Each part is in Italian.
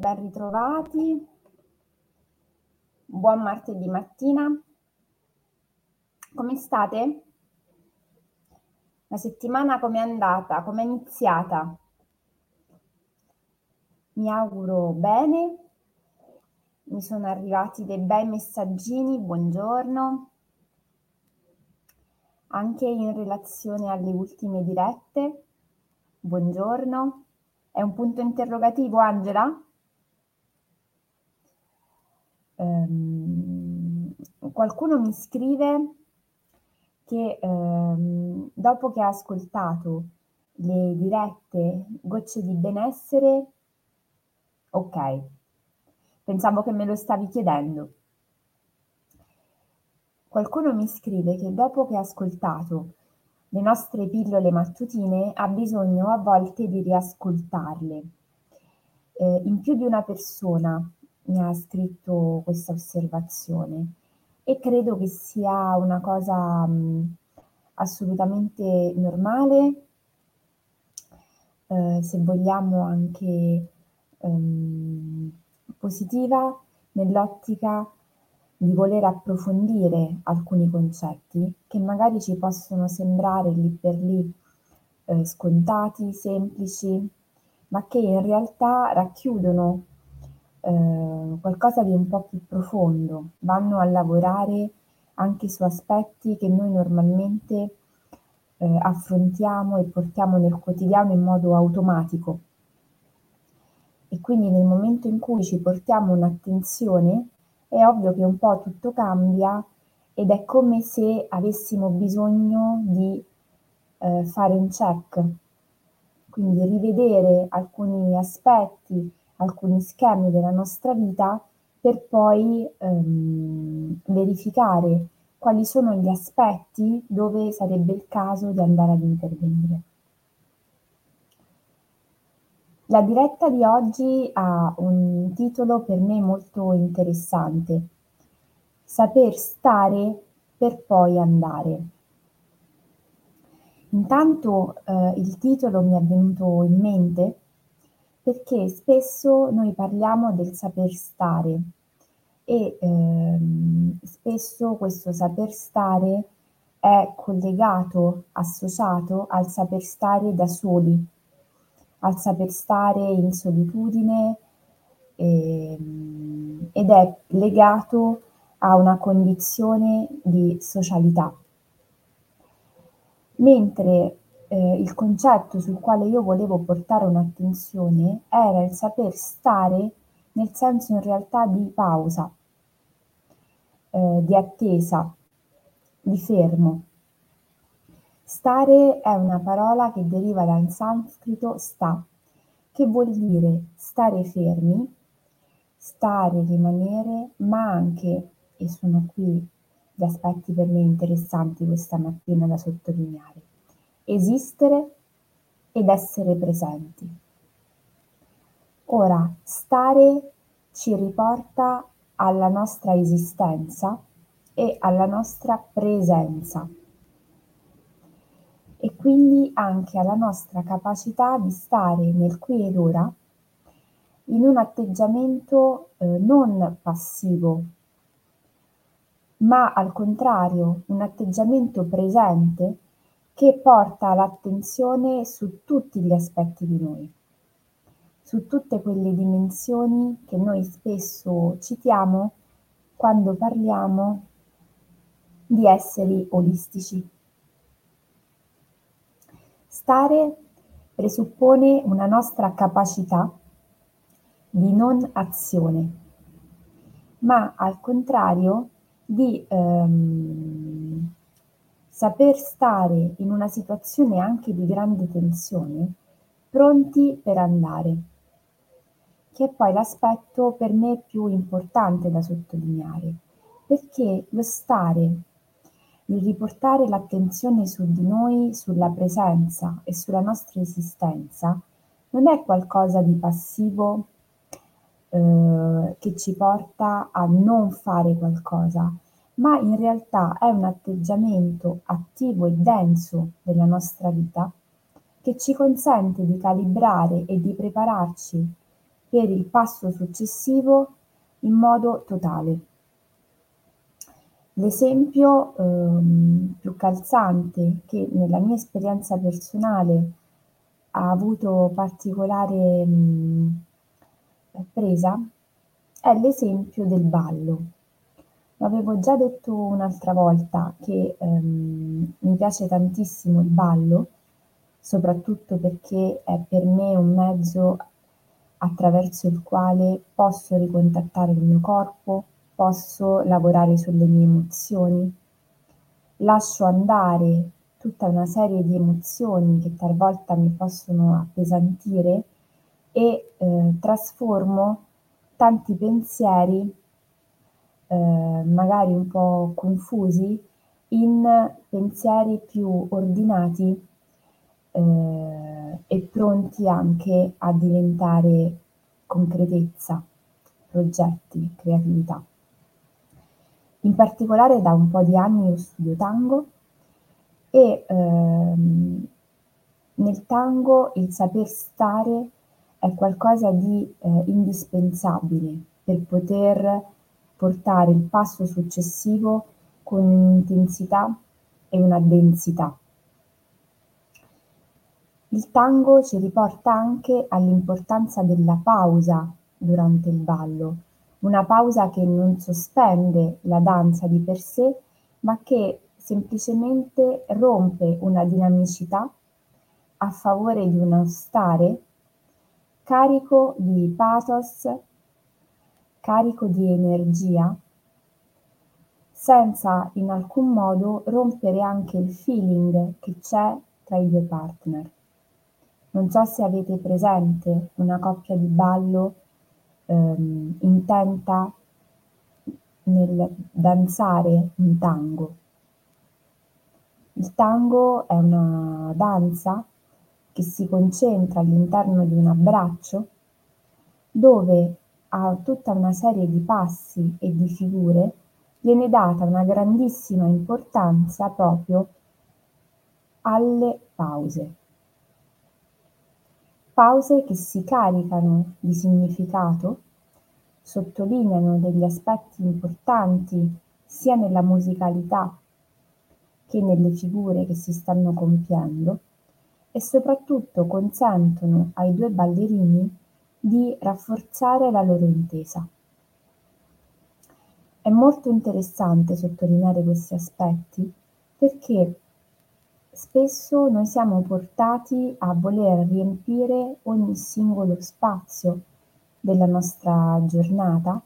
ben ritrovati. Buon martedì mattina. Come state? La settimana com'è andata? Com'è iniziata? Mi auguro bene. Mi sono arrivati dei bei messaggini, buongiorno. Anche in relazione alle ultime dirette. Buongiorno. È un punto interrogativo, Angela? Um, qualcuno mi scrive che um, dopo che ha ascoltato le dirette Gocce di benessere, ok, pensavo che me lo stavi chiedendo. Qualcuno mi scrive che dopo che ha ascoltato le nostre pillole mattutine ha bisogno a volte di riascoltarle. Eh, in più di una persona mi ha scritto questa osservazione. E credo che sia una cosa mh, assolutamente normale, eh, se vogliamo anche ehm, positiva, nell'ottica di voler approfondire alcuni concetti che magari ci possono sembrare lì per lì eh, scontati, semplici, ma che in realtà racchiudono eh, qualcosa di un po' più profondo, vanno a lavorare anche su aspetti che noi normalmente eh, affrontiamo e portiamo nel quotidiano in modo automatico. E quindi nel momento in cui ci portiamo un'attenzione è ovvio che un po' tutto cambia ed è come se avessimo bisogno di eh, fare un check, quindi rivedere alcuni aspetti, alcuni schemi della nostra vita per poi ehm, verificare quali sono gli aspetti dove sarebbe il caso di andare ad intervenire. La diretta di oggi ha un titolo per me molto interessante, Saper stare per poi andare. Intanto eh, il titolo mi è venuto in mente perché spesso noi parliamo del saper stare e ehm, spesso questo saper stare è collegato, associato al saper stare da soli al saper stare in solitudine eh, ed è legato a una condizione di socialità. Mentre eh, il concetto sul quale io volevo portare un'attenzione era il saper stare nel senso in realtà di pausa, eh, di attesa, di fermo. Stare è una parola che deriva dal sanscrito sta, che vuol dire stare fermi, stare, rimanere, ma anche, e sono qui gli aspetti per me interessanti questa mattina da sottolineare, esistere ed essere presenti. Ora, stare ci riporta alla nostra esistenza e alla nostra presenza e quindi anche alla nostra capacità di stare nel qui ed ora in un atteggiamento eh, non passivo, ma al contrario un atteggiamento presente che porta l'attenzione su tutti gli aspetti di noi, su tutte quelle dimensioni che noi spesso citiamo quando parliamo di esseri olistici. Stare presuppone una nostra capacità di non azione, ma al contrario di ehm, saper stare in una situazione anche di grande tensione, pronti per andare, che è poi l'aspetto per me più importante da sottolineare, perché lo stare il riportare l'attenzione su di noi, sulla presenza e sulla nostra esistenza, non è qualcosa di passivo eh, che ci porta a non fare qualcosa, ma in realtà è un atteggiamento attivo e denso della nostra vita che ci consente di calibrare e di prepararci per il passo successivo in modo totale. L'esempio ehm, più calzante che nella mia esperienza personale ha avuto particolare mh, presa è l'esempio del ballo. L'avevo già detto un'altra volta che ehm, mi piace tantissimo il ballo, soprattutto perché è per me un mezzo attraverso il quale posso ricontattare il mio corpo, posso lavorare sulle mie emozioni, lascio andare tutta una serie di emozioni che talvolta mi possono appesantire e eh, trasformo tanti pensieri, eh, magari un po' confusi, in pensieri più ordinati eh, e pronti anche a diventare concretezza, progetti, creatività. In particolare da un po' di anni io studio tango e ehm, nel tango il saper stare è qualcosa di eh, indispensabile per poter portare il passo successivo con un'intensità e una densità. Il tango ci riporta anche all'importanza della pausa durante il ballo, una pausa che non sospende la danza di per sé, ma che semplicemente rompe una dinamicità a favore di uno stare carico di pathos, carico di energia, senza in alcun modo rompere anche il feeling che c'è tra i due partner. Non so se avete presente una coppia di ballo ehm, intenta nel danzare un tango. Il tango è una danza che si concentra all'interno di un abbraccio dove a tutta una serie di passi e di figure viene data una grandissima importanza proprio alle pause. Pause che si caricano di significato, sottolineano degli aspetti importanti sia nella musicalità che nelle figure che si stanno compiendo e soprattutto consentono ai due ballerini di rafforzare la loro intesa. È molto interessante sottolineare questi aspetti perché spesso noi siamo portati a voler riempire ogni singolo spazio della nostra giornata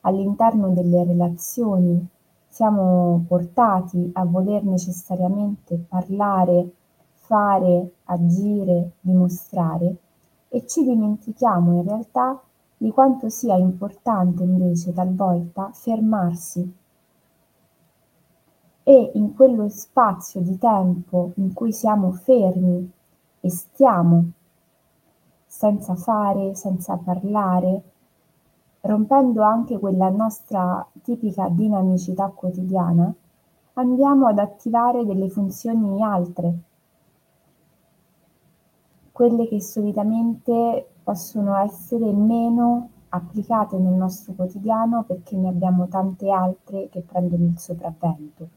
all'interno delle relazioni, siamo portati a voler necessariamente parlare fare, agire, dimostrare e ci dimentichiamo in realtà di quanto sia importante invece talvolta fermarsi. E in quello spazio di tempo in cui siamo fermi e stiamo senza fare, senza parlare, rompendo anche quella nostra tipica dinamicità quotidiana, andiamo ad attivare delle funzioni altre quelle che solitamente possono essere meno applicate nel nostro quotidiano perché ne abbiamo tante altre che prendono il sopravvento.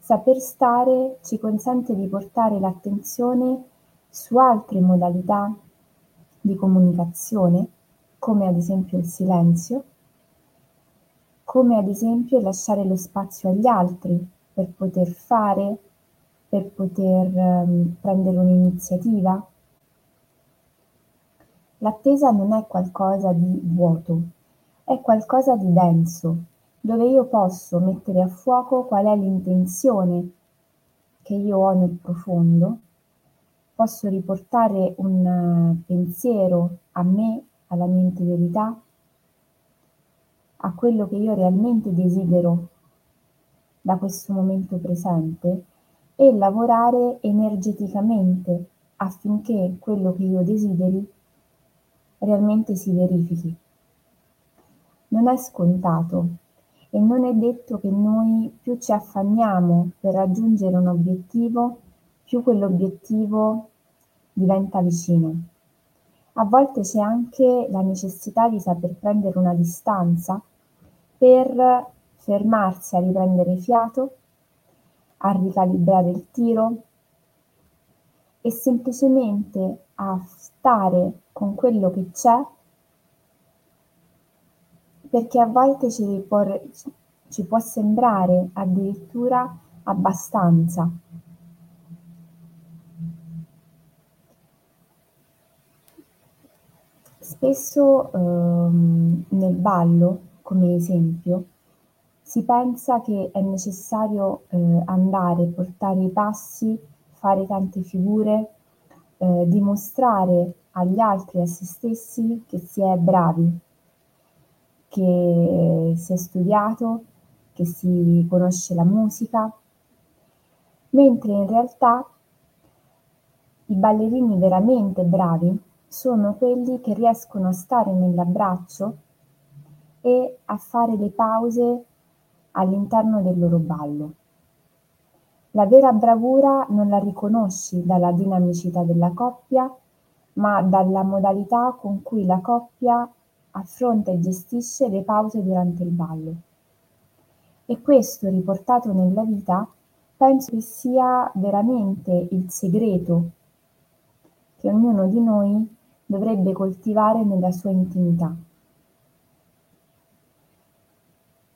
Saper stare ci consente di portare l'attenzione su altre modalità di comunicazione, come ad esempio il silenzio, come ad esempio lasciare lo spazio agli altri per poter fare, per poter ehm, prendere un'iniziativa? L'attesa non è qualcosa di vuoto, è qualcosa di denso, dove io posso mettere a fuoco qual è l'intenzione che io ho nel profondo, posso riportare un eh, pensiero a me, alla mia interiorità, a quello che io realmente desidero da questo momento presente e lavorare energeticamente affinché quello che io desideri realmente si verifichi. Non è scontato e non è detto che noi più ci affanniamo per raggiungere un obiettivo, più quell'obiettivo diventa vicino. A volte c'è anche la necessità di saper prendere una distanza per fermarsi a riprendere fiato, a ricalibrare il tiro e semplicemente a stare con quello che c'è perché a volte ci può, ci può sembrare addirittura abbastanza. Spesso ehm, nel ballo, come esempio, si pensa che è necessario eh, andare, portare i passi, fare tante figure, eh, dimostrare agli altri a se stessi che si è bravi, che si è studiato, che si conosce la musica, mentre in realtà i ballerini veramente bravi sono quelli che riescono a stare nell'abbraccio e a fare le pause all'interno del loro ballo. La vera bravura non la riconosci dalla dinamicità della coppia, ma dalla modalità con cui la coppia affronta e gestisce le pause durante il ballo. E questo riportato nella vita penso che sia veramente il segreto che ognuno di noi dovrebbe coltivare nella sua intimità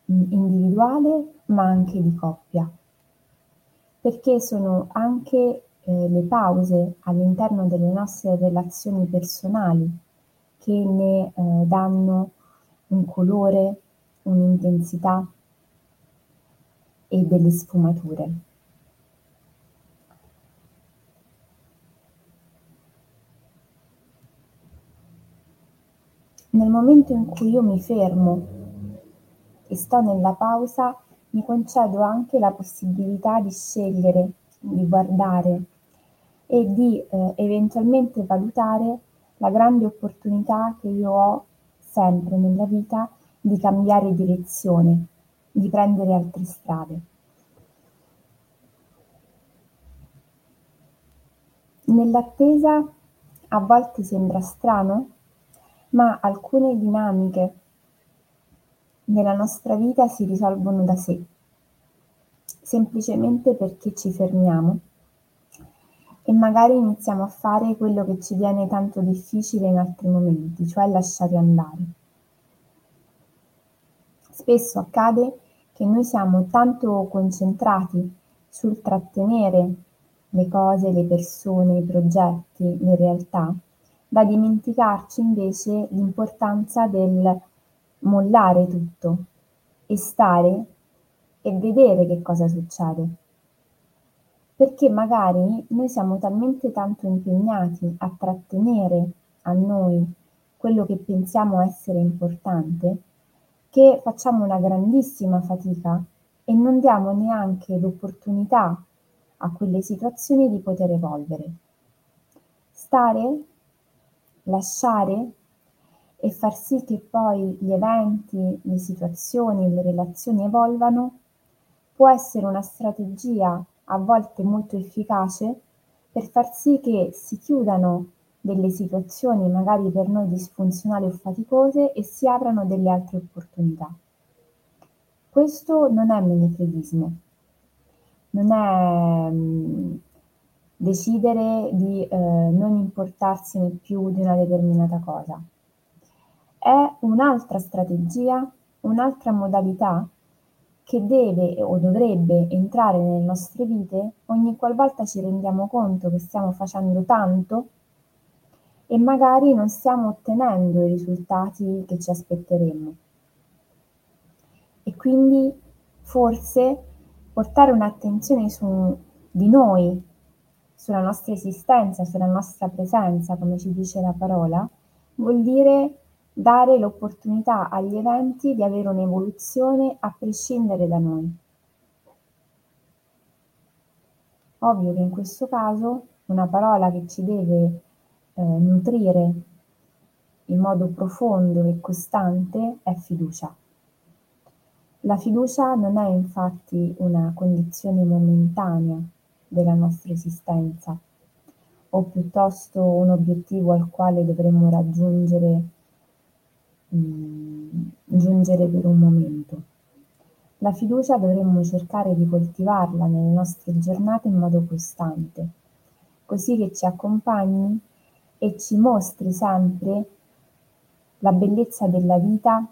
individuale ma anche di coppia, perché sono anche eh, le pause all'interno delle nostre relazioni personali che ne eh, danno un colore, un'intensità e delle sfumature. Nel momento in cui io mi fermo e sto nella pausa, mi concedo anche la possibilità di scegliere, di guardare e di eh, eventualmente valutare la grande opportunità che io ho sempre nella vita di cambiare direzione, di prendere altre strade. Nell'attesa a volte sembra strano, ma alcune dinamiche nella nostra vita si risolvono da sé, semplicemente perché ci fermiamo e magari iniziamo a fare quello che ci viene tanto difficile in altri momenti, cioè lasciare andare. Spesso accade che noi siamo tanto concentrati sul trattenere le cose, le persone, i progetti, le realtà, da dimenticarci invece l'importanza del mollare tutto e stare e vedere che cosa succede. Perché magari noi siamo talmente tanto impegnati a trattenere a noi quello che pensiamo essere importante che facciamo una grandissima fatica e non diamo neanche l'opportunità a quelle situazioni di poter evolvere. Stare, lasciare e far sì che poi gli eventi, le situazioni, le relazioni evolvano, può essere una strategia a volte molto efficace per far sì che si chiudano delle situazioni magari per noi disfunzionali o faticose e si aprano delle altre opportunità. Questo non è menefreghismo, non è mh, decidere di eh, non importarsene più di una determinata cosa è un'altra strategia, un'altra modalità che deve o dovrebbe entrare nelle nostre vite ogni qualvolta ci rendiamo conto che stiamo facendo tanto e magari non stiamo ottenendo i risultati che ci aspetteremmo. E quindi forse portare un'attenzione su di noi, sulla nostra esistenza, sulla nostra presenza, come ci dice la parola, vuol dire dare l'opportunità agli eventi di avere un'evoluzione a prescindere da noi. Ovvio che in questo caso una parola che ci deve eh, nutrire in modo profondo e costante è fiducia. La fiducia non è infatti una condizione momentanea, della nostra esistenza o piuttosto un obiettivo al quale dovremmo raggiungere mh, mm, giungere per un momento. La fiducia dovremmo cercare di coltivarla nelle nostre giornate in modo costante, così che ci accompagni e ci mostri sempre la bellezza della vita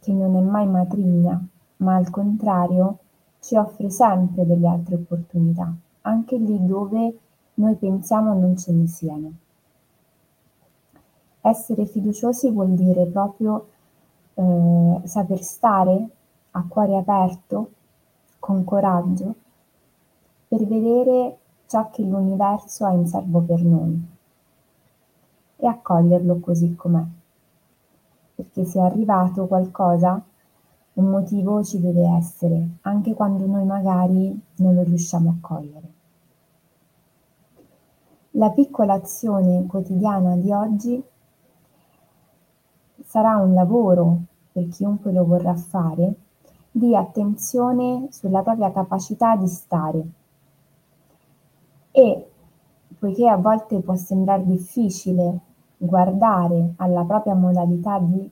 che non è mai matrigna, ma al contrario ci offre sempre delle altre opportunità, anche lì dove noi pensiamo non ce ne siano. Essere fiduciosi vuol dire proprio eh, saper stare a cuore aperto, con coraggio, per vedere ciò che l'universo ha in serbo per noi e accoglierlo così com'è. Perché se è arrivato qualcosa, un motivo ci deve essere, anche quando noi magari non lo riusciamo a cogliere. La piccola azione quotidiana di oggi sarà un lavoro per chiunque lo vorrà fare di attenzione sulla propria capacità di stare e poiché a volte può sembrare difficile guardare alla propria modalità di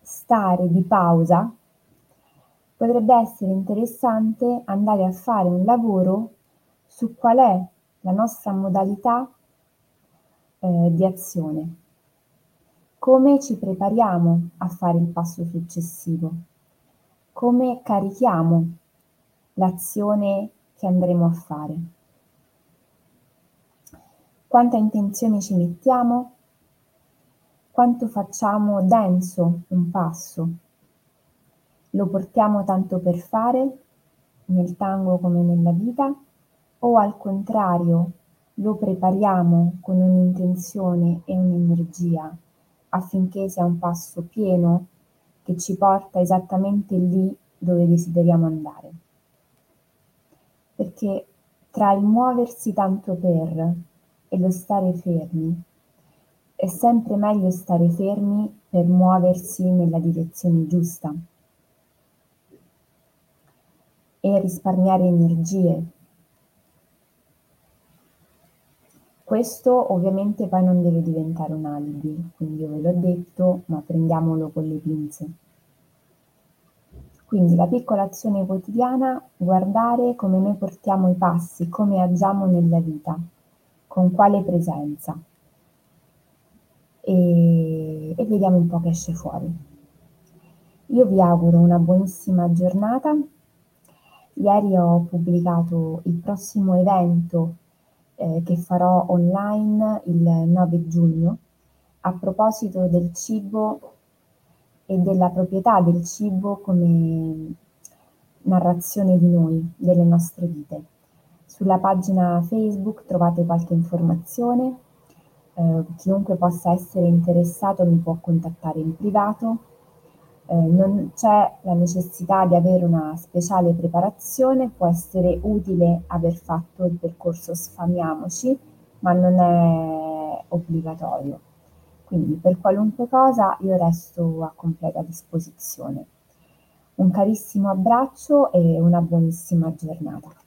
stare, di pausa, potrebbe essere interessante andare a fare un lavoro su qual è la nostra modalità eh, di azione. Come ci prepariamo a fare il passo successivo? Come carichiamo l'azione che andremo a fare? Quanta intenzione ci mettiamo? Quanto facciamo denso un passo? Lo portiamo tanto per fare, nel tango come nella vita, o al contrario lo prepariamo con un'intenzione e un'energia affinché sia un passo pieno che ci porta esattamente lì dove desideriamo andare. Perché tra il muoversi tanto per e lo stare fermi, è sempre meglio stare fermi per muoversi nella direzione giusta e risparmiare energie Questo ovviamente poi non deve diventare un alibi, quindi io ve l'ho detto, ma prendiamolo con le pinze. Quindi la piccola azione quotidiana, guardare come noi portiamo i passi, come agiamo nella vita, con quale presenza. E, e vediamo un po' che esce fuori. Io vi auguro una buonissima giornata. Ieri ho pubblicato il prossimo evento eh, che farò online il 9 giugno. A proposito del cibo e della proprietà del cibo come narrazione di noi, delle nostre vite. Sulla pagina Facebook trovate qualche informazione, eh, chiunque possa essere interessato mi può contattare in privato eh, non c'è la necessità di avere una speciale preparazione, può essere utile aver fatto il percorso Sfamiamoci, ma non è obbligatorio. Quindi per qualunque cosa io resto a completa disposizione. Un carissimo abbraccio e una buonissima giornata.